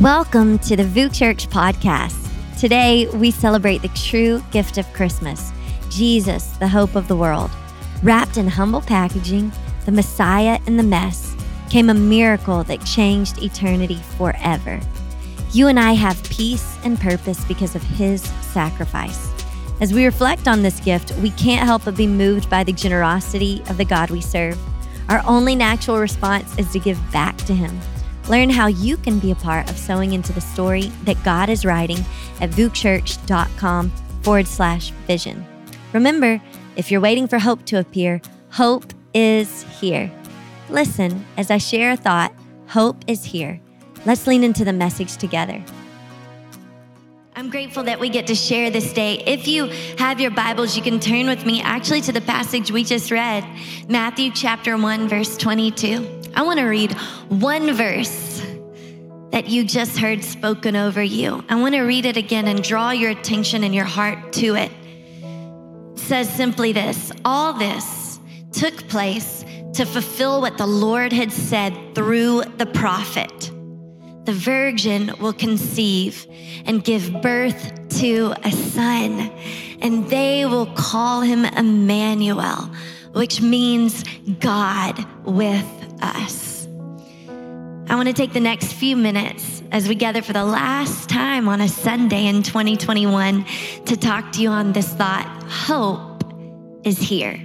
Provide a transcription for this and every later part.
Welcome to the VOUS Church podcast. Today, we celebrate the true gift of Christmas Jesus, the hope of the world. Wrapped in humble packaging, the Messiah in the mess, came a miracle that changed eternity forever. You and I have peace and purpose because of his sacrifice. As we reflect on this gift, we can't help but be moved by the generosity of the God we serve. Our only natural response is to give back to him. Learn how you can be a part of sowing into the story that God is writing at VOUSchurch.com forward slash vision. Remember, if you're waiting for hope to appear, hope is here. Listen as I share a thought hope is here. Let's lean into the message together. I'm grateful that we get to share this day. If you have your Bibles, you can turn with me actually to the passage we just read, Matthew chapter 1, verse 22. I want to read one verse that you just heard spoken over you. I want to read it again and draw your attention and your heart to it. It says simply this All this took place to fulfill what the Lord had said through the prophet the virgin will conceive and give birth to a son, and they will call him Emmanuel, which means God with us. I want to take the next few minutes as we gather for the last time on a Sunday in 2021 to talk to you on this thought hope is here.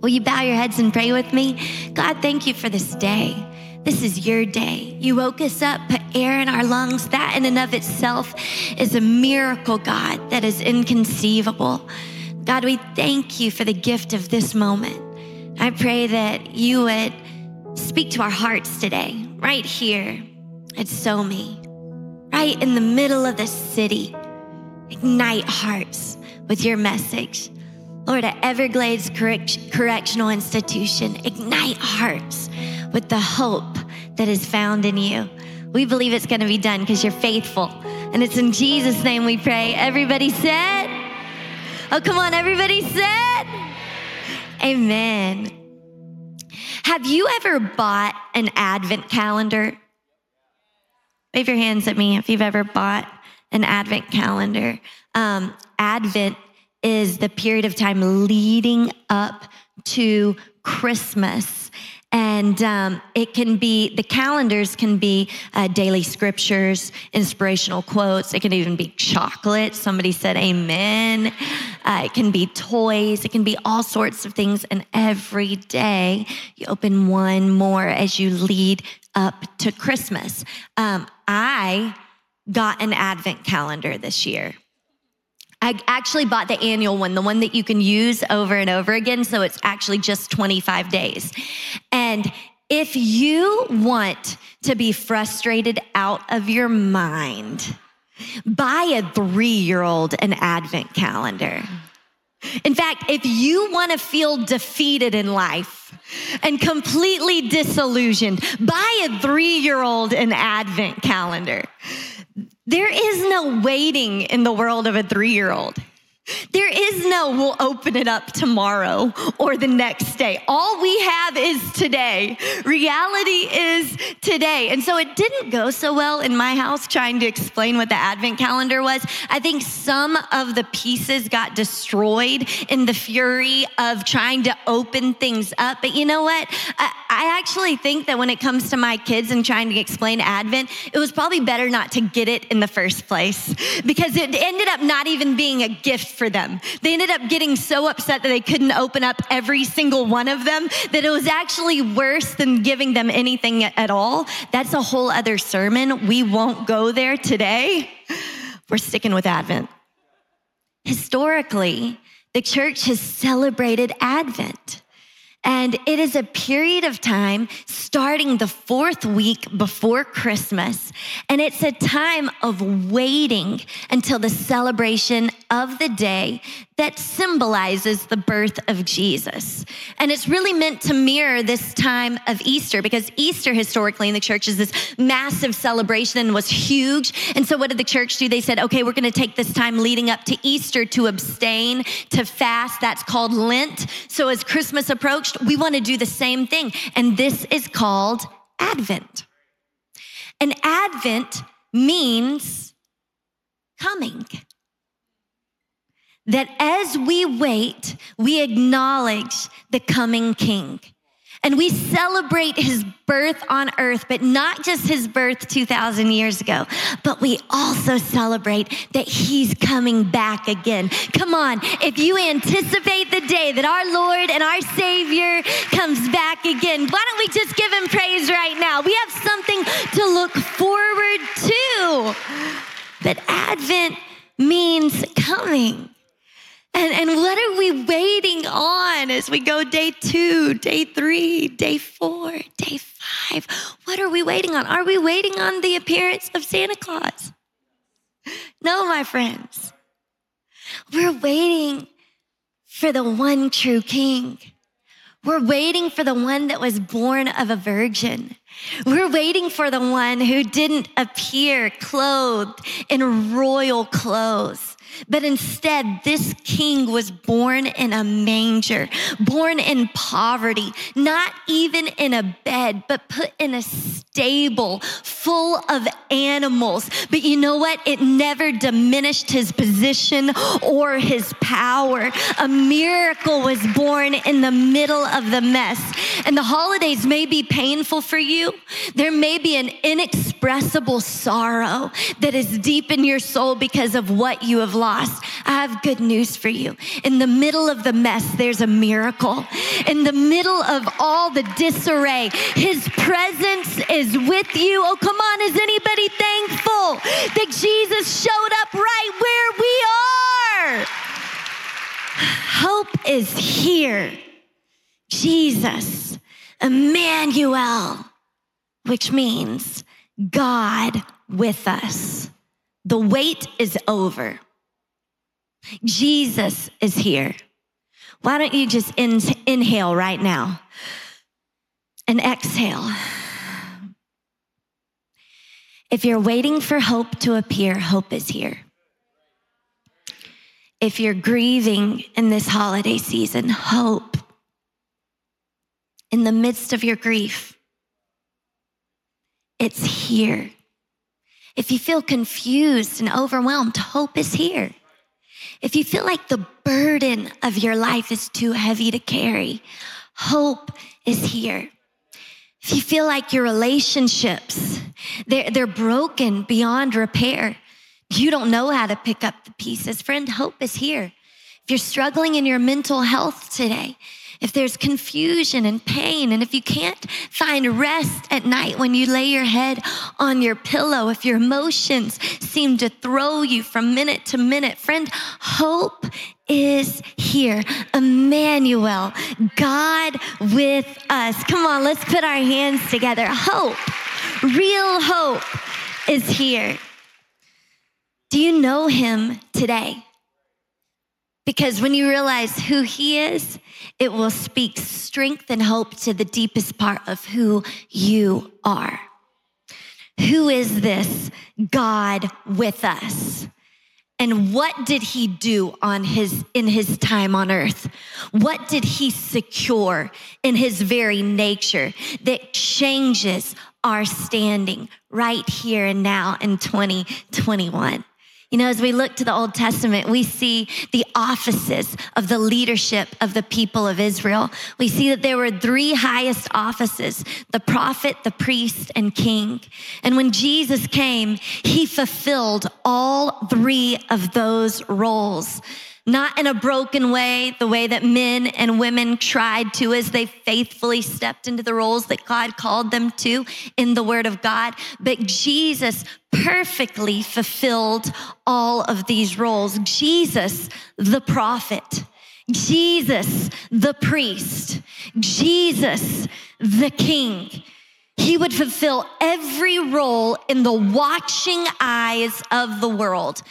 Will you bow your heads and pray with me? God, thank you for this day. This is your day. You woke us up, put air in our lungs. That, in and of itself, is a miracle, God, that is inconceivable. God, we thank you for the gift of this moment. I pray that you would speak to our hearts today, right here at SoMe, right in the middle of the city. Ignite hearts with your message. Lord, at Everglades Correctional Institution, ignite hearts with the hope that is found in you. We believe it's going to be done because you're faithful. And it's in Jesus' name we pray. Everybody said, Oh, come on, everybody said, Amen. Have you ever bought an advent calendar? Wave your hands at me if you've ever bought an advent calendar. Um, advent is the period of time leading up to Christmas. And um, it can be, the calendars can be uh, daily scriptures, inspirational quotes. It can even be chocolate. Somebody said amen. Uh, it can be toys. It can be all sorts of things. And every day you open one more as you lead up to Christmas. Um, I got an advent calendar this year. I actually bought the annual one, the one that you can use over and over again. So it's actually just 25 days. And if you want to be frustrated out of your mind, buy a three year old an advent calendar. In fact, if you want to feel defeated in life and completely disillusioned, buy a three year old an advent calendar. There is no waiting in the world of a three year old. There is no, we'll open it up tomorrow or the next day. All we have is today. Reality is today. And so it didn't go so well in my house trying to explain what the advent calendar was. I think some of the pieces got destroyed in the fury of trying to open things up. But you know what? I, I actually think that when it comes to my kids and trying to explain Advent, it was probably better not to get it in the first place because it ended up not even being a gift for them. They ended up getting so upset that they couldn't open up every single one of them that it was actually worse than giving them anything at all. That's a whole other sermon. We won't go there today. We're sticking with Advent. Historically, the church has celebrated Advent. And it is a period of time starting the fourth week before Christmas. And it's a time of waiting until the celebration of the day that symbolizes the birth of Jesus. And it's really meant to mirror this time of Easter because Easter historically in the church is this massive celebration and was huge. And so what did the church do? They said, okay, we're going to take this time leading up to Easter to abstain, to fast. That's called Lent. So as Christmas approached, we want to do the same thing. And this is called Advent. And Advent means coming. That as we wait, we acknowledge the coming King. And we celebrate his birth on earth, but not just his birth 2,000 years ago, but we also celebrate that he's coming back again. Come on, if you anticipate the day that our Lord and our Savior comes back again, why don't we just give him praise right now? We have something to look forward to. That Advent means coming. And, and what are we waiting on as we go day two, day three, day four, day five? What are we waiting on? Are we waiting on the appearance of Santa Claus? No, my friends. We're waiting for the one true King. We're waiting for the one that was born of a virgin. We're waiting for the one who didn't appear clothed in royal clothes. But instead, this king was born in a manger, born in poverty, not even in a bed, but put in a stable full of animals. But you know what? It never diminished his position or his power. A miracle was born in the middle of the mess. And the holidays may be painful for you. There may be an inexpressible sorrow that is deep in your soul because of what you have lost, I have good news for you. In the middle of the mess, there's a miracle. In the middle of all the disarray, His presence is with you. Oh, come on, is anybody thankful that Jesus showed up right where we are? Hope is here. Jesus, Emmanuel, which means God with us. The wait is over. Jesus is here. Why don't you just in, inhale right now and exhale? If you're waiting for hope to appear, hope is here. If you're grieving in this holiday season, hope in the midst of your grief, it's here. If you feel confused and overwhelmed, hope is here. If you feel like the burden of your life is too heavy to carry, hope is here. If you feel like your relationships, they're, they're broken beyond repair, you don't know how to pick up the pieces, friend, hope is here. If you're struggling in your mental health today, if there's confusion and pain, and if you can't find rest at night when you lay your head on your pillow, if your emotions seem to throw you from minute to minute, friend, hope is here. Emmanuel, God with us. Come on, let's put our hands together. Hope, real hope is here. Do you know him today? Because when you realize who he is, it will speak strength and hope to the deepest part of who you are. Who is this God with us? And what did he do on his in his time on earth? What did he secure in his very nature that changes our standing right here and now in 2021? You know, as we look to the Old Testament, we see the offices of the leadership of the people of Israel. We see that there were three highest offices the prophet, the priest, and king. And when Jesus came, he fulfilled all three of those roles not in a broken way, the way that men and women tried to as they faithfully stepped into the roles that God called them to in the Word of God, but Jesus perfectly fulfilled all of these roles. Jesus, the prophet, Jesus, the priest, Jesus, the king. He would fulfill every role in the watching eyes of the world.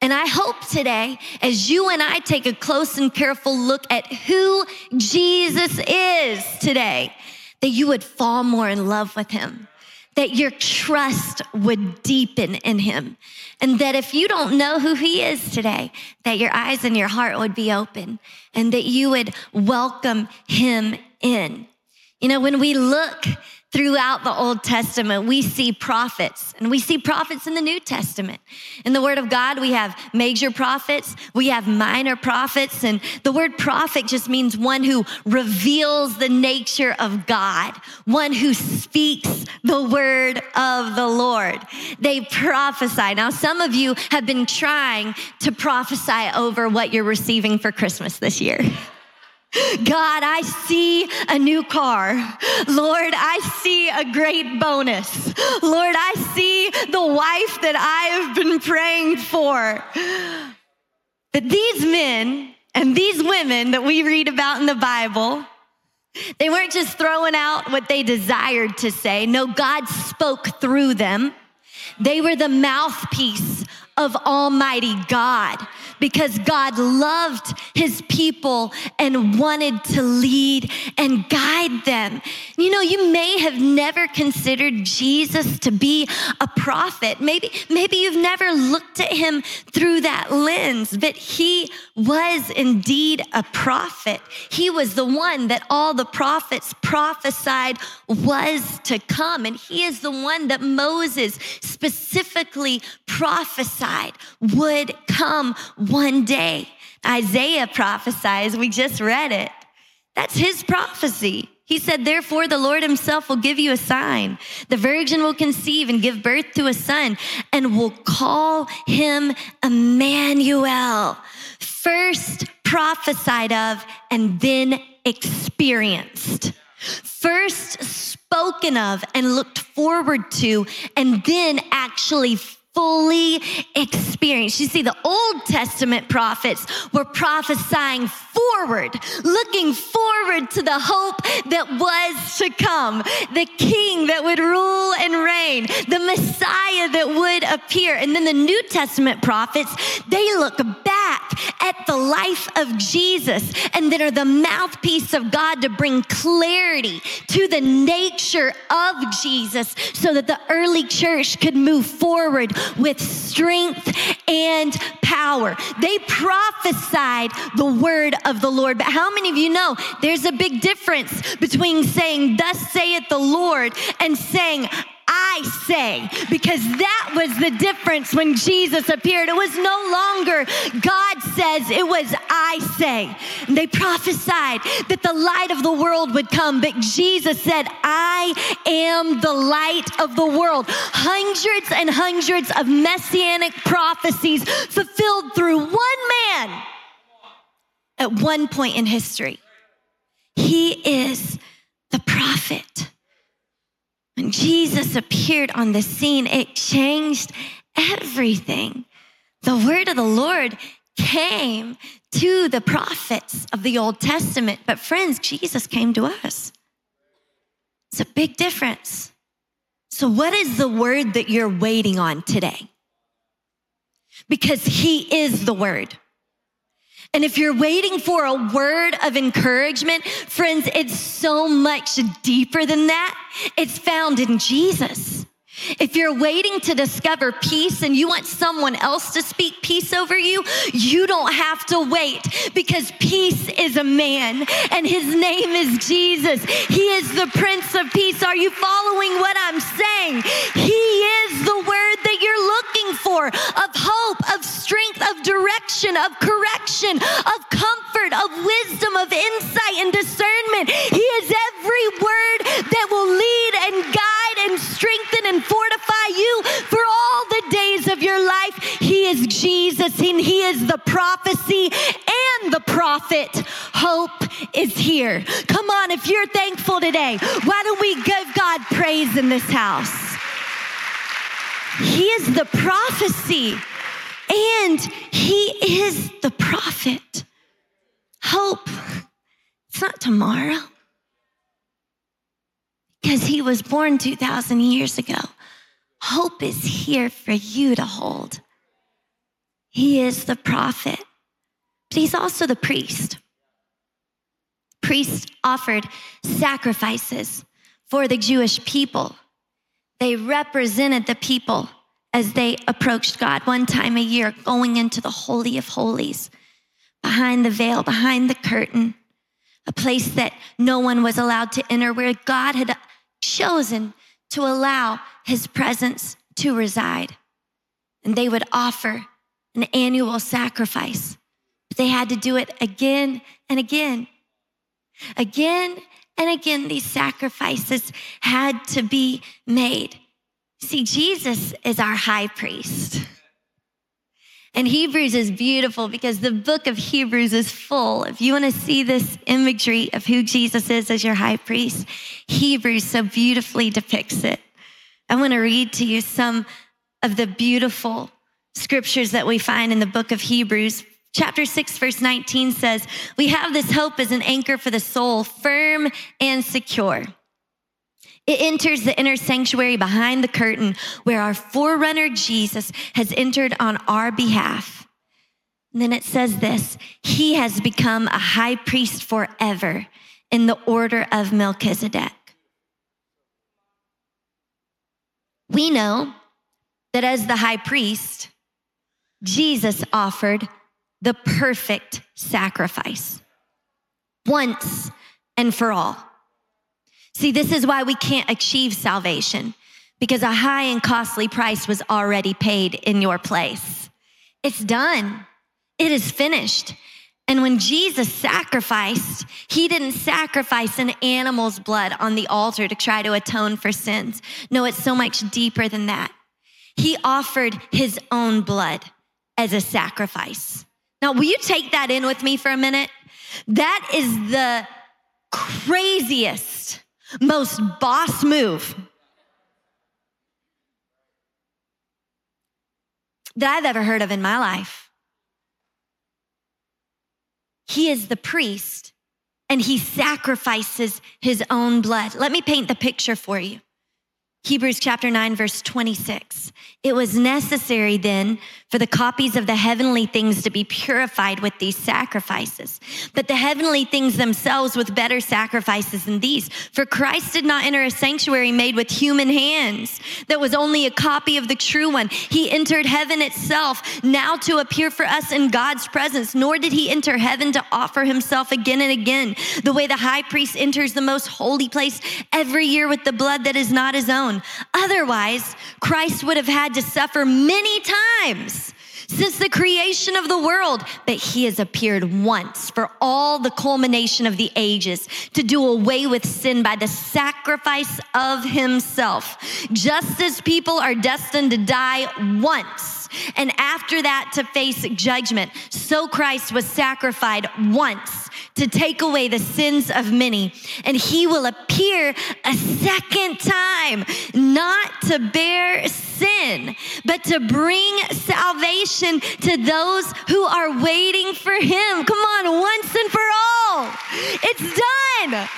And I hope today, as you and I take a close and careful look at who Jesus is today, that you would fall more in love with him, that your trust would deepen in him, and that if you don't know who he is today, that your eyes and your heart would be open and that you would welcome him in. You know, when we look throughout the Old Testament, we see prophets, and we see prophets in the New Testament. In the Word of God, we have major prophets, we have minor prophets, and the word prophet just means one who reveals the nature of God, one who speaks the word of the Lord. They prophesy. Now, some of you have been trying to prophesy over what you're receiving for Christmas this year. God, I see a new car. Lord, I see a great bonus. Lord, I see the wife that I have been praying for. That these men and these women that we read about in the Bible, they weren't just throwing out what they desired to say. No, God spoke through them. They were the mouthpiece of Almighty God because God loved his people and wanted to lead and guide them. You know, you may have never considered Jesus to be a prophet. Maybe, maybe you've never looked at him through that lens, but he was indeed a prophet. He was the one that all the prophets prophesied was to come. And he is the one that Moses specifically prophesied would come one day. Isaiah prophesies, we just read it. That's his prophecy. He said, Therefore, the Lord himself will give you a sign. The virgin will conceive and give birth to a son and will call him Emmanuel. First prophesied of and then experienced. First spoken of and looked forward to, and then actually fully experienced. You see, the Old Testament prophets were prophesying forward, looking forward to the hope that was to come, the king that would rule and reign, the Messiah that would appear. And then the New Testament prophets, they look back at the life of Jesus and then are the mouthpiece of God to bring clarity to the nature of Jesus so that the early church could move forward with strength and power. They prophesied the word of the Lord. But how many of you know there's a big difference between saying, Thus saith the Lord, and saying, I say, because that was the difference when Jesus appeared. It was no longer God says, it was I say. And they prophesied that the light of the world would come, but Jesus said, I am the light of the world. Hundreds and hundreds of messianic prophecies fulfilled through one man at one point in history. He is the prophet. When Jesus appeared on the scene, it changed everything. The word of the Lord came to the prophets of the Old Testament, but friends, Jesus came to us. It's a big difference. So, what is the word that you're waiting on today? Because He is the word. And if you're waiting for a word of encouragement, friends, it's so much deeper than that. It's found in Jesus. If you're waiting to discover peace and you want someone else to speak peace over you, you don't have to wait because peace is a man and his name is Jesus. He is the Prince of Peace. Are you following what I'm saying? He is the word that you're looking for of hope, of strength, of direction, of correction, of comfort, of wisdom, of insight and discernment. He is every word that will lead and guide and strengthen and fortify you for all the days of your life. He is Jesus, and He is the prophecy and the prophet. Hope is here. Come on, if you're thankful today, why don't we give God praise in this house? He is the prophecy and He is the prophet. Hope, it's not tomorrow because He was born 2,000 years ago. Hope is here for you to hold. He is the prophet, but he's also the priest. Priests offered sacrifices for the Jewish people. They represented the people as they approached God one time a year, going into the Holy of Holies, behind the veil, behind the curtain, a place that no one was allowed to enter, where God had chosen to allow his presence to reside. And they would offer an annual sacrifice. But they had to do it again and again. Again and again, these sacrifices had to be made. See, Jesus is our high priest. And Hebrews is beautiful because the book of Hebrews is full. If you want to see this imagery of who Jesus is as your high priest, Hebrews so beautifully depicts it. I want to read to you some of the beautiful scriptures that we find in the book of Hebrews. Chapter 6, verse 19 says, We have this hope as an anchor for the soul, firm and secure. It enters the inner sanctuary behind the curtain where our forerunner Jesus has entered on our behalf. And then it says this He has become a high priest forever in the order of Melchizedek. We know that as the high priest, Jesus offered the perfect sacrifice once and for all. See, this is why we can't achieve salvation because a high and costly price was already paid in your place. It's done. It is finished. And when Jesus sacrificed, he didn't sacrifice an animal's blood on the altar to try to atone for sins. No, it's so much deeper than that. He offered his own blood as a sacrifice. Now, will you take that in with me for a minute? That is the craziest most boss move that I've ever heard of in my life. He is the priest and he sacrifices his own blood. Let me paint the picture for you. Hebrews chapter 9, verse 26. It was necessary then for the copies of the heavenly things to be purified with these sacrifices, but the heavenly things themselves with better sacrifices than these. For Christ did not enter a sanctuary made with human hands that was only a copy of the true one. He entered heaven itself now to appear for us in God's presence, nor did he enter heaven to offer himself again and again, the way the high priest enters the most holy place every year with the blood that is not his own. Otherwise, Christ would have had to suffer many times since the creation of the world, but he has appeared once for all the culmination of the ages to do away with sin by the sacrifice of himself. Just as people are destined to die once, and after that to face judgment, so Christ was sacrificed once to take away the sins of many. And he will appear a second time, not to bear sin, but to bring salvation to those who are waiting for him. Come on, once and for all. It's done.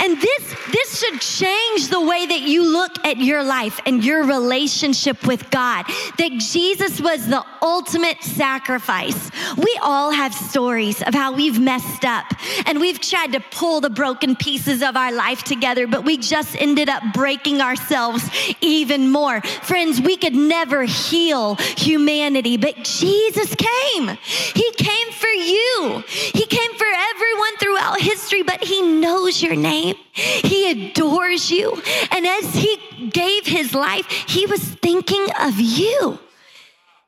And this, this should change the way that you look at your life and your relationship with God. That Jesus was the ultimate sacrifice. We all have stories of how we've messed up and we've tried to pull the broken pieces of our life together, but we just ended up breaking ourselves even more. Friends, we could never heal humanity, but Jesus came. He came for you. He came for everyone throughout history, but He knows your name name. He adores you. And as he gave his life, he was thinking of you.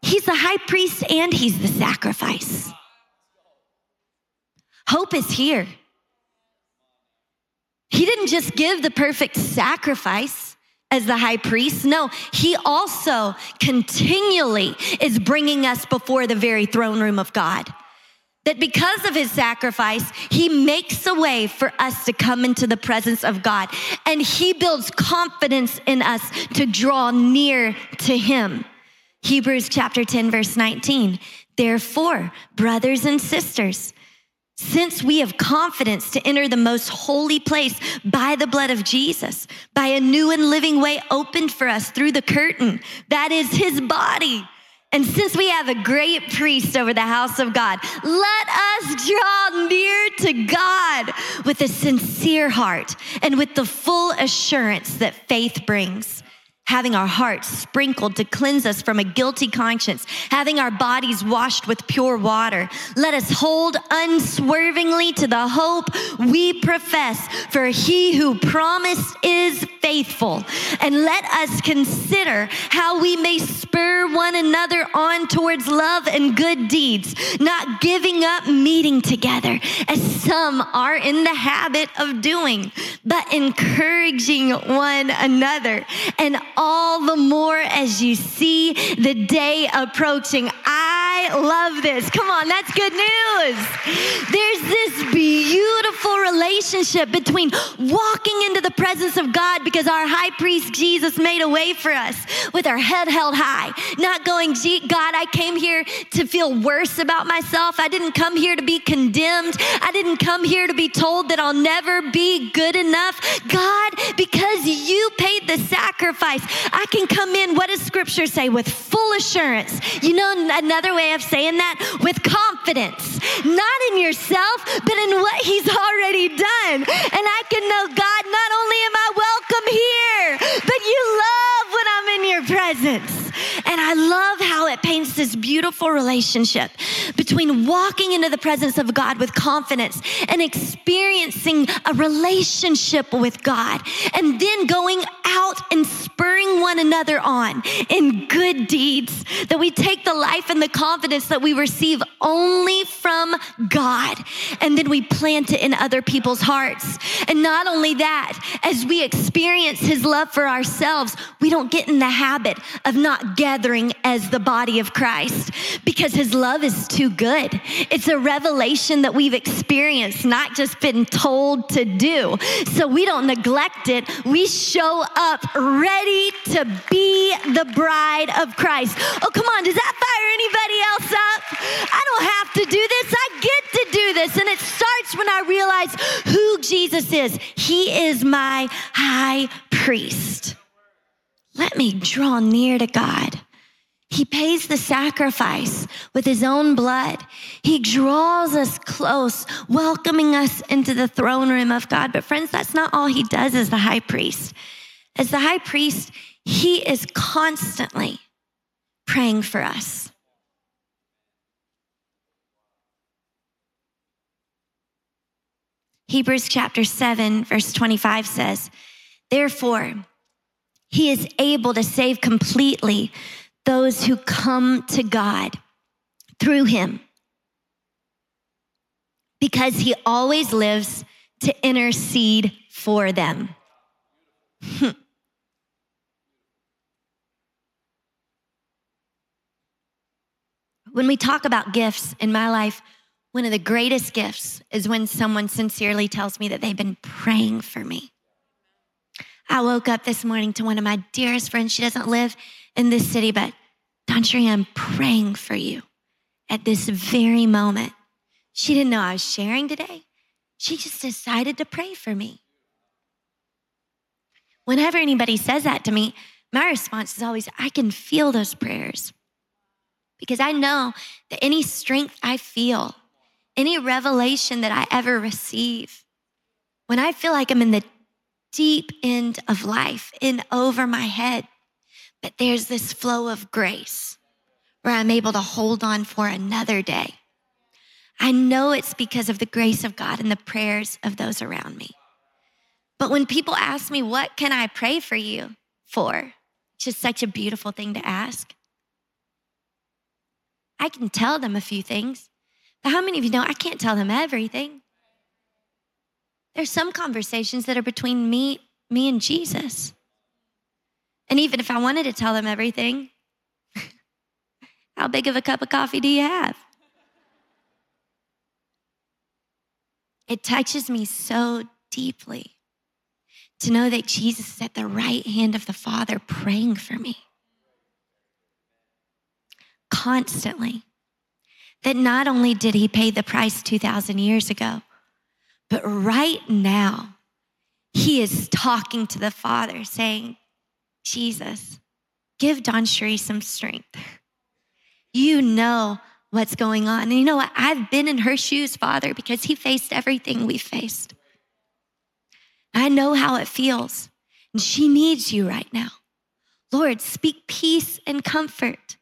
He's the high priest and he's the sacrifice. Hope is here. He didn't just give the perfect sacrifice as the high priest. No, he also continually is bringing us before the very throne room of God that because of his sacrifice, he makes a way for us to come into the presence of God. And he builds confidence in us to draw near to him. Hebrews chapter 10, verse 19. Therefore, brothers and sisters, since we have confidence to enter the most holy place by the blood of Jesus, by a new and living way opened for us through the curtain, that is his body and since we have a great priest over the house of God, let us draw near to God with a sincere heart and with the full assurance that faith brings. Having our hearts sprinkled to cleanse us from a guilty conscience, having our bodies washed with pure water. Let us hold unswervingly to the hope we profess, for he who promised is faithful. And let us consider how we may spur one another on towards love and good deeds, not giving up meeting together as some are in the habit of doing, but encouraging one another. And all the more as you see the day approaching. I love this. Come on, that's good news. There's this beautiful relationship between walking into the presence of God because our high priest Jesus made a way for us with our head held high, not going, God, I came here to feel worse about myself. I didn't come here to be condemned. I didn't come here to be told that I'll never be good enough. God, because you paid the sacrifice, I can come in, what does scripture say? With full assurance. You know, another way of saying that? With confidence, not in yourself, but in what He's already done. And I can know, God, not only am I welcome here, but you love when I'm in your presence. And I love how it paints this beautiful relationship between walking into the presence of God with confidence and experiencing a relationship with God, and then going out and spurring one another on in good deeds. That we take the life and the confidence that we receive only from God, and then we plant it in other people's hearts. And not only that, as we experience His love for ourselves, we don't get in the habit of not gathering as the body of Christ because His love is too good. It's a revelation that we've experienced, not just been told to do. So we don't neglect it. We show up ready to be the bride of Christ. Oh, come on, does that fire anybody else up? I don't have to do this. I get to do this. And it starts when I realize who Jesus is. He is my high priest. Let me draw near to God. He pays the sacrifice with his own blood. He draws us close, welcoming us into the throne room of God. But, friends, that's not all he does as the high priest. As the high priest, he is constantly praying for us. Hebrews chapter 7, verse 25 says, Therefore, he is able to save completely those who come to God through him because he always lives to intercede for them. Hmm. When we talk about gifts in my life, one of the greatest gifts is when someone sincerely tells me that they've been praying for me. I woke up this morning to one of my dearest friends. She doesn't live in this city, but DawnCheré, I'm praying for you at this very moment. She didn't know I was sharing today. She just decided to pray for me. Whenever anybody says that to me, my response is always, I can feel those prayers because I know that any strength I feel, any revelation that I ever receive, when I feel like I'm in the deep end of life, in over my head, but there's this flow of grace where I'm able to hold on for another day. I know it's because of the grace of God and the prayers of those around me. But when people ask me, What can I pray for you for? It's just such a beautiful thing to ask. I can tell them a few things, but how many of you know I can't tell them everything? There's some conversations that are between me, me and Jesus. And even if I wanted to tell them everything, how big of a cup of coffee do you have? It touches me so deeply to know that Jesus is at the right hand of the Father praying for me constantly. That not only did he pay the price 2,000 years ago, but right now, he is talking to the Father saying, Jesus, give DawnCheré some strength. You know what's going on. And you know what? I've been in her shoes, Father, because he faced everything we faced. I know how it feels. And she needs you right now. Lord, speak peace and comfort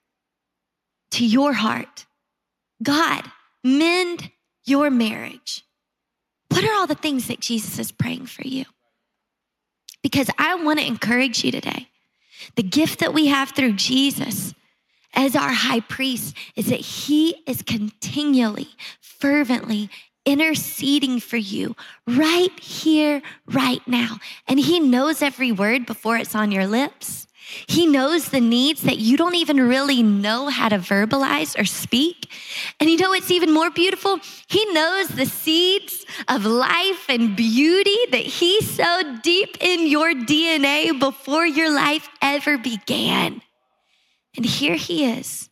to your heart. God, mend your marriage. What are all the things that Jesus is praying for you? Because I want to encourage you today. The gift that we have through Jesus as our high priest is that he is continually, fervently interceding for you right here, right now. And he knows every word before it's on your lips. He knows the needs that you don't even really know how to verbalize or speak. And you know what's even more beautiful? He knows the seeds of life and beauty that He sowed deep in your DNA before your life ever began. And here He is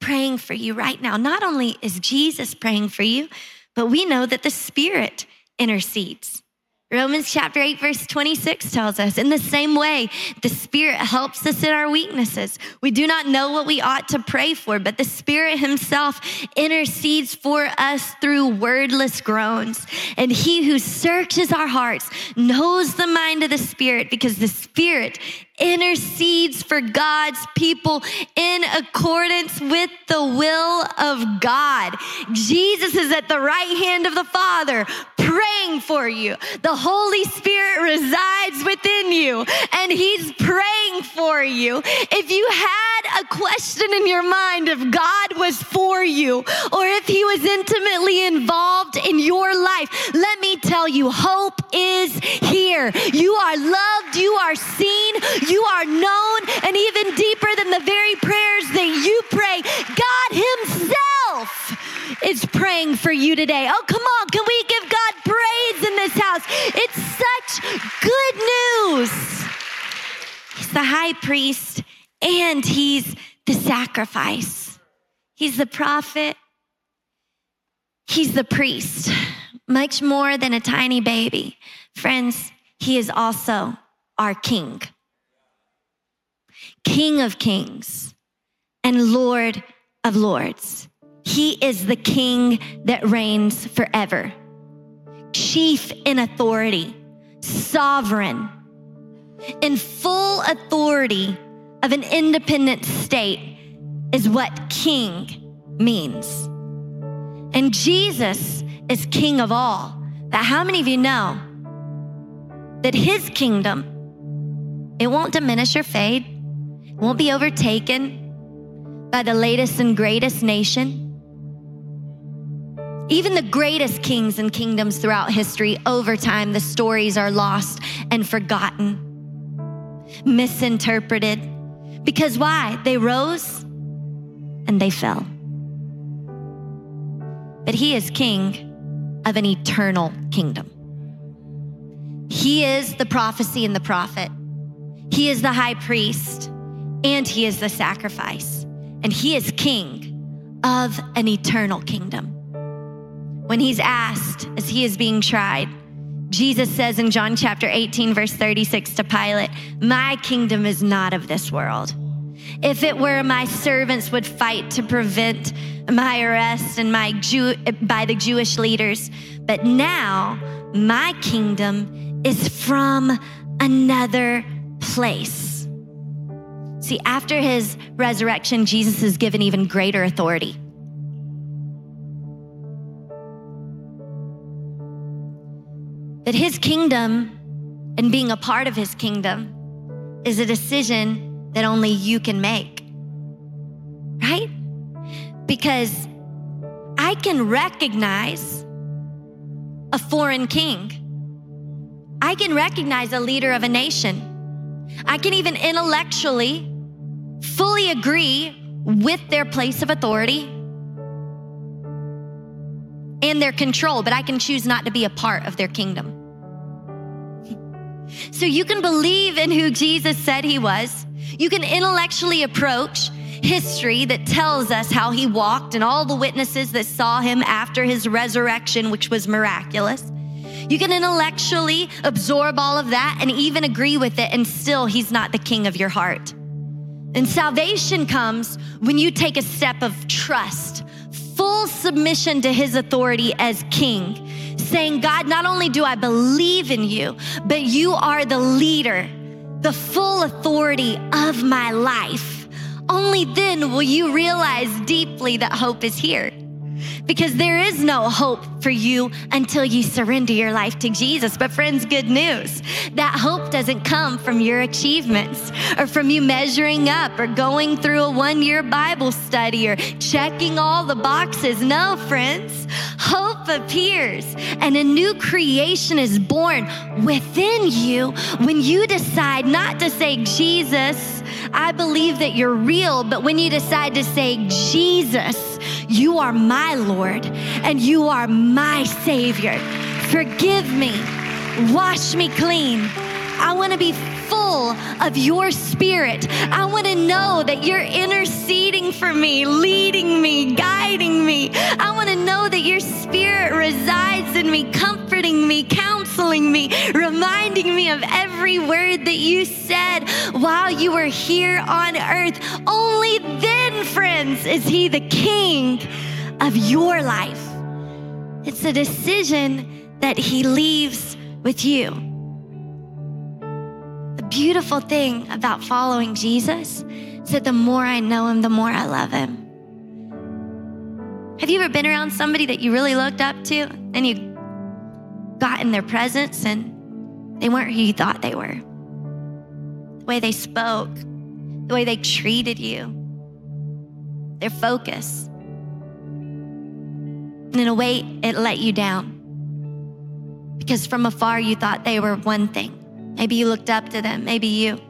praying for you right now. Not only is Jesus praying for you, but we know that the Spirit intercedes. Romans chapter 8, verse 26 tells us, in the same way, the Spirit helps us in our weaknesses. We do not know what we ought to pray for, but the Spirit Himself intercedes for us through wordless groans. And He who searches our hearts knows the mind of the Spirit because the Spirit intercedes for God's people in accordance with the will of God. Jesus is at the right hand of the Father praying for you. The Holy Spirit resides within you and He's praying for you. If you had a question in your mind if God was for you or if He was intimately involved in your life, let me tell you, hope is here. You are loved, you are seen, you are known, and even deeper than the very prayers that you pray, God Himself is praying for you today. Oh, come on, can we give God praise in this house? It's such good news. He's the high priest and He's the sacrifice, He's the prophet, He's the priest, much more than a tiny baby. Friends, He is also our king. King of kings and Lord of lords. He is the king that reigns forever, chief in authority, sovereign, in full authority of an independent state is what king means. And Jesus is king of all. But how many of you know that his kingdom, it won't diminish or fade? It won't be overtaken by the latest and greatest nation. Even the greatest kings and kingdoms throughout history, over time, the stories are lost and forgotten, misinterpreted. Because why? They rose and they fell. But he is king of an eternal kingdom. He is the prophecy and the prophet. He is the high priest and he is the sacrifice, and he is king of an eternal kingdom. When he's asked as he is being tried, Jesus says in John chapter 18, verse 36 to Pilate, My kingdom is not of this world. If it were, my servants would fight to prevent my arrest and my Jew, by the Jewish leaders. But now my kingdom is from another place. See, after his resurrection, Jesus is given even greater authority. That his kingdom and being a part of his kingdom is a decision that only you can make, right? Because I can recognize a foreign king. I can recognize a leader of a nation. I can even intellectually fully agree with their place of authority and their control, but I can choose not to be a part of their kingdom. So you can believe in who Jesus said he was. You can intellectually approach history that tells us how he walked and all the witnesses that saw him after his resurrection, which was miraculous. You can intellectually absorb all of that and even agree with it, and still, He's not the king of your heart. And salvation comes when you take a step of trust, full submission to His authority as King, saying, God, not only do I believe in you, but you are the leader the full authority of my life, only then will you realize deeply that hope is here because there is no hope for you until you surrender your life to Jesus. But, friends, good news that hope doesn't come from your achievements or from you measuring up or going through a one year Bible study or checking all the boxes. No, friends, appears and a new creation is born within you when you decide not to say, Jesus, I believe that you're real, but when you decide to say, Jesus, you are my Lord and you are my Savior. Forgive me, wash me clean. I want to be full of your spirit. I want to know that you're interceding for me, leading me, guiding me. I want to know that your spirit resides in me, comforting me, counseling me, reminding me of every word that you said while you were here on earth. Only then, friends, is He the King of your life. It's a decision that He leaves with you beautiful thing about following Jesus is that the more I know him, the more I love him. Have you ever been around somebody that you really looked up to and you got in their presence and they weren't who you thought they were? The way they spoke, the way they treated you, their focus. And in a way, it let you down. Because from afar, you thought they were one thing. Maybe you looked up to them. Maybe you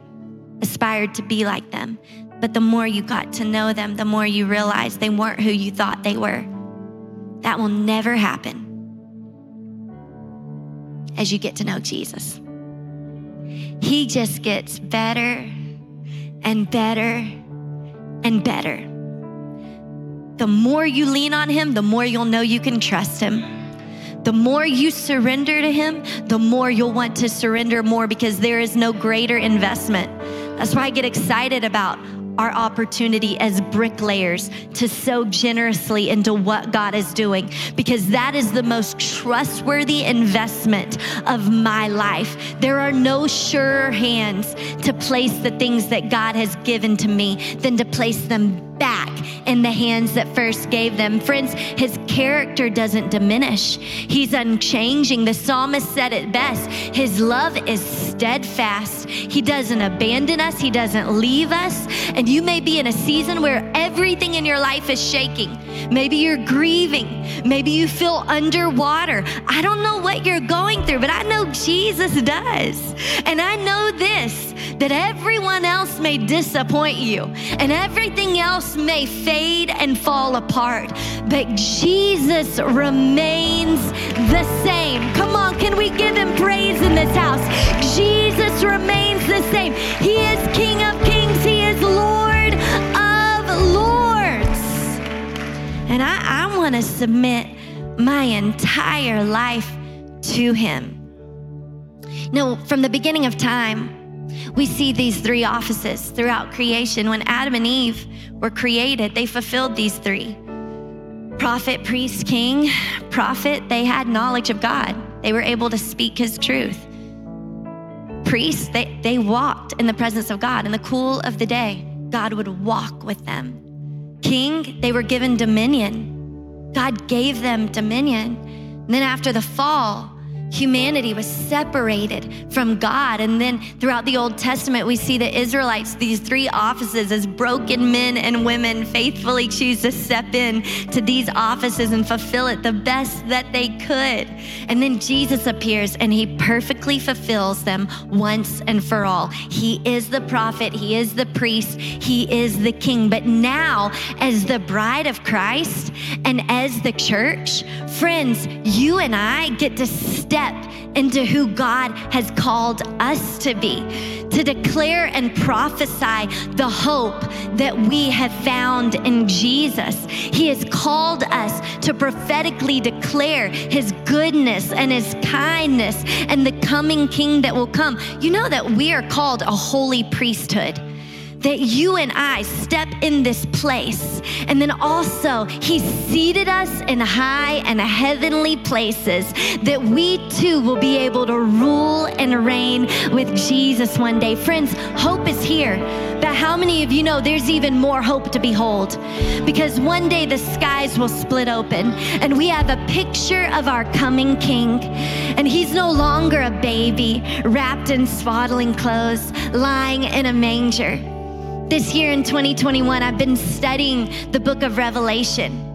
aspired to be like them. But the more you got to know them, the more you realized they weren't who you thought they were. That will never happen as you get to know Jesus. He just gets better and better and better. The more you lean on Him, the more you'll know you can trust Him. The more you surrender to Him, the more you'll want to surrender more because there is no greater investment. That's why I get excited about our opportunity as bricklayers to sow generously into what God is doing because that is the most trustworthy investment of my life. There are no surer hands to place the things that God has given to me than to place them back in the hands that first gave them. Friends, his character doesn't diminish, he's unchanging. The psalmist said it best His love is steadfast. He doesn't abandon us, he doesn't leave us. And you may be in a season where everything in your life is shaking. Maybe you're grieving, maybe you feel underwater. I don't know what you're going through, but I know Jesus does. And I know this that everyone else may disappoint you and everything else may fade and fall apart, but Jesus remains the same. Come on, can we give him praise in this house? Jesus remains the same. He is King of kings, And I, I want to submit my entire life to Him. No, from the beginning of time, we see these three offices throughout creation. When Adam and Eve were created, they fulfilled these three prophet, priest, king. Prophet, they had knowledge of God, they were able to speak his truth. Priests, they, they walked in the presence of God. In the cool of the day, God would walk with them. King, they were given dominion. God gave them dominion. And then after the fall, humanity was separated from God. And then throughout the Old Testament, we see the Israelites, these three offices, as broken men and women, faithfully choose to step in to these offices and fulfill it the best that they could. And then Jesus appears and he perfectly fulfills them once and for all. He is the prophet, he is the priest, he is the king. But now, as the bride of Christ and as the church, friends, you and I get to step step into who God has called us to be, to declare and prophesy the hope that we have found in Jesus. He has called us to prophetically declare His goodness and His kindness and the coming King that will come. You know that we are called a holy priesthood that you and I step in this place. And then also, He seated us in high and heavenly places that we too will be able to rule and reign with Jesus one day. Friends, hope is here. But how many of you know there's even more hope to behold? Because one day the skies will split open and we have a picture of our coming King. And He's no longer a baby wrapped in swaddling clothes, lying in a manger. This year in 2021, I've been studying the book of Revelation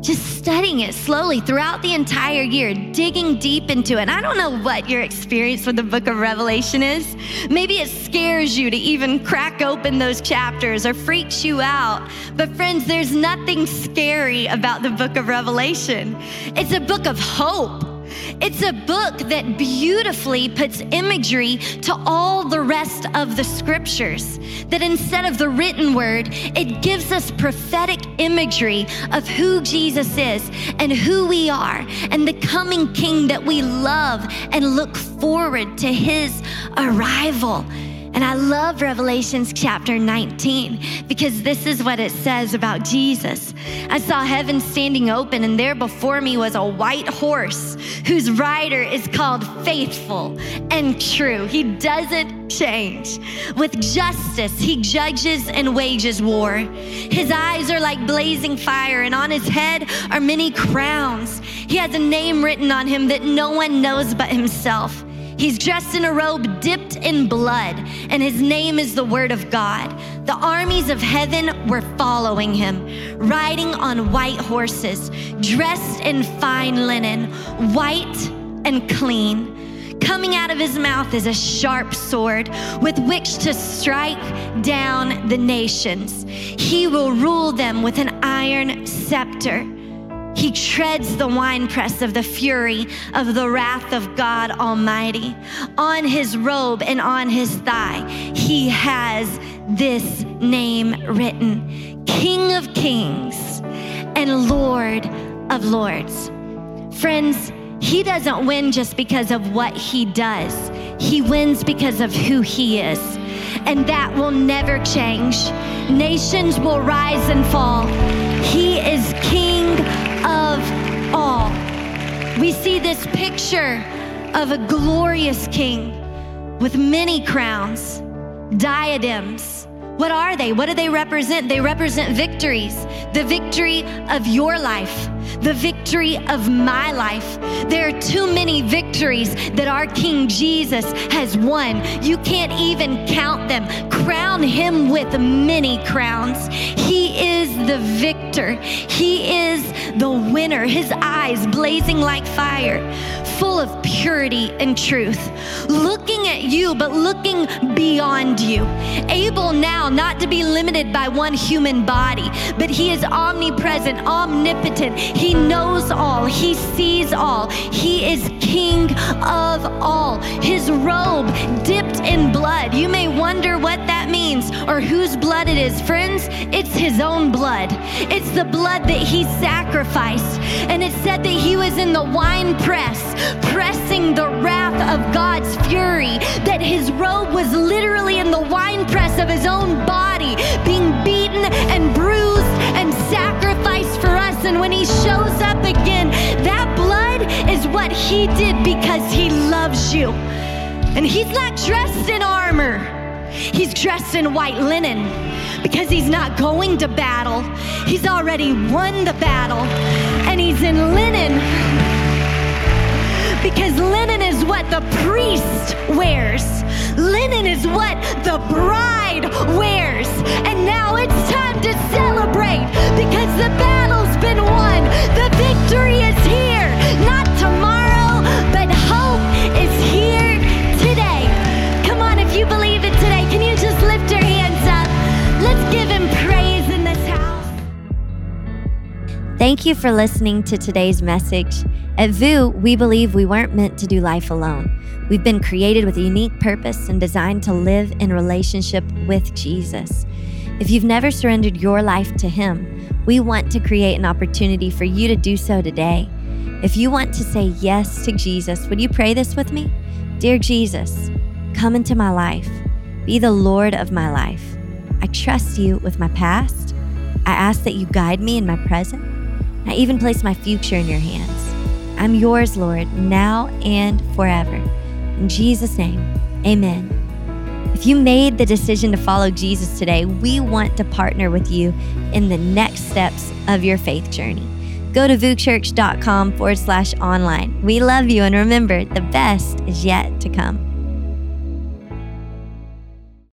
just studying it slowly throughout the entire year, digging deep into it. I don't know what your experience with the book of Revelation is. Maybe it scares you to even crack open those chapters or freaks you out. But, friends, there's nothing scary about the book of Revelation. It's a book of hope. It's a book that beautifully puts imagery to all the rest of the scriptures. That instead of the written word, it gives us prophetic imagery of who Jesus is and who we are and the coming king that we love and look forward to his arrival. And I love Revelations chapter 19 because this is what it says about Jesus. I saw heaven standing open, and there before me was a white horse whose rider is called Faithful and True. He doesn't change. With justice, he judges and wages war. His eyes are like blazing fire, and on his head are many crowns. He has a name written on him that no one knows but himself. He's dressed in a robe dipped in blood, and his name is the Word of God. The armies of heaven were following him, riding on white horses, dressed in fine linen, white and clean. Coming out of his mouth is a sharp sword with which to strike down the nations. He will rule them with an iron scepter. He treads the winepress of the fury of the wrath of God Almighty. On his robe and on his thigh, he has this name written King of Kings and Lord of Lords. Friends, he doesn't win just because of what he does, he wins because of who he is. And that will never change. Nations will rise and fall. He is King of all. We see this picture of a glorious king with many crowns, diadems. What are they? What do they represent? They represent victories. The victory of your life, the victory of my life. There are too many victories that our King Jesus has won. You can't even count them. Crown him with many crowns. He is the victor, he is the winner. His eyes blazing like fire full of purity and truth, looking at you, but looking beyond you. Able now not to be limited by one human body, but He is omnipresent, omnipotent. He knows all, He sees all. He is King of all. His robe dipped in blood. You may wonder what that means or whose blood it is. Friends, it's His own blood. It's the blood that He sacrificed. And it said that He was in the wine press pressing the wrath of God's fury, that his robe was literally in the winepress of his own body, being beaten and bruised and sacrificed for us. And when he shows up again, that blood is what he did because he loves you. And he's not dressed in armor. He's dressed in white linen because he's not going to battle. He's already won the battle and he's in linen because linen is what the priest wears. Linen is what the bride wears. And now it's time to celebrate because the battle's been won. The victory is here, not tomorrow, but hope is here today. Come on, if you believe it today, can you just lift your hands up? Let's give him praise in this house. Thank you for listening to today's message. At VOUS, we believe we weren't meant to do life alone. We've been created with a unique purpose and designed to live in relationship with Jesus. If you've never surrendered your life to Him, we want to create an opportunity for you to do so today. If you want to say yes to Jesus, would you pray this with me? Dear Jesus, come into my life. Be the Lord of my life. I trust you with my past. I ask that you guide me in my present. I even place my future in your hands. I'm yours, Lord, now and forever. In Jesus' name, amen. If you made the decision to follow Jesus today, we want to partner with you in the next steps of your faith journey. Go to VOUSchurch.com forward slash online. We love you, and remember, the best is yet to come.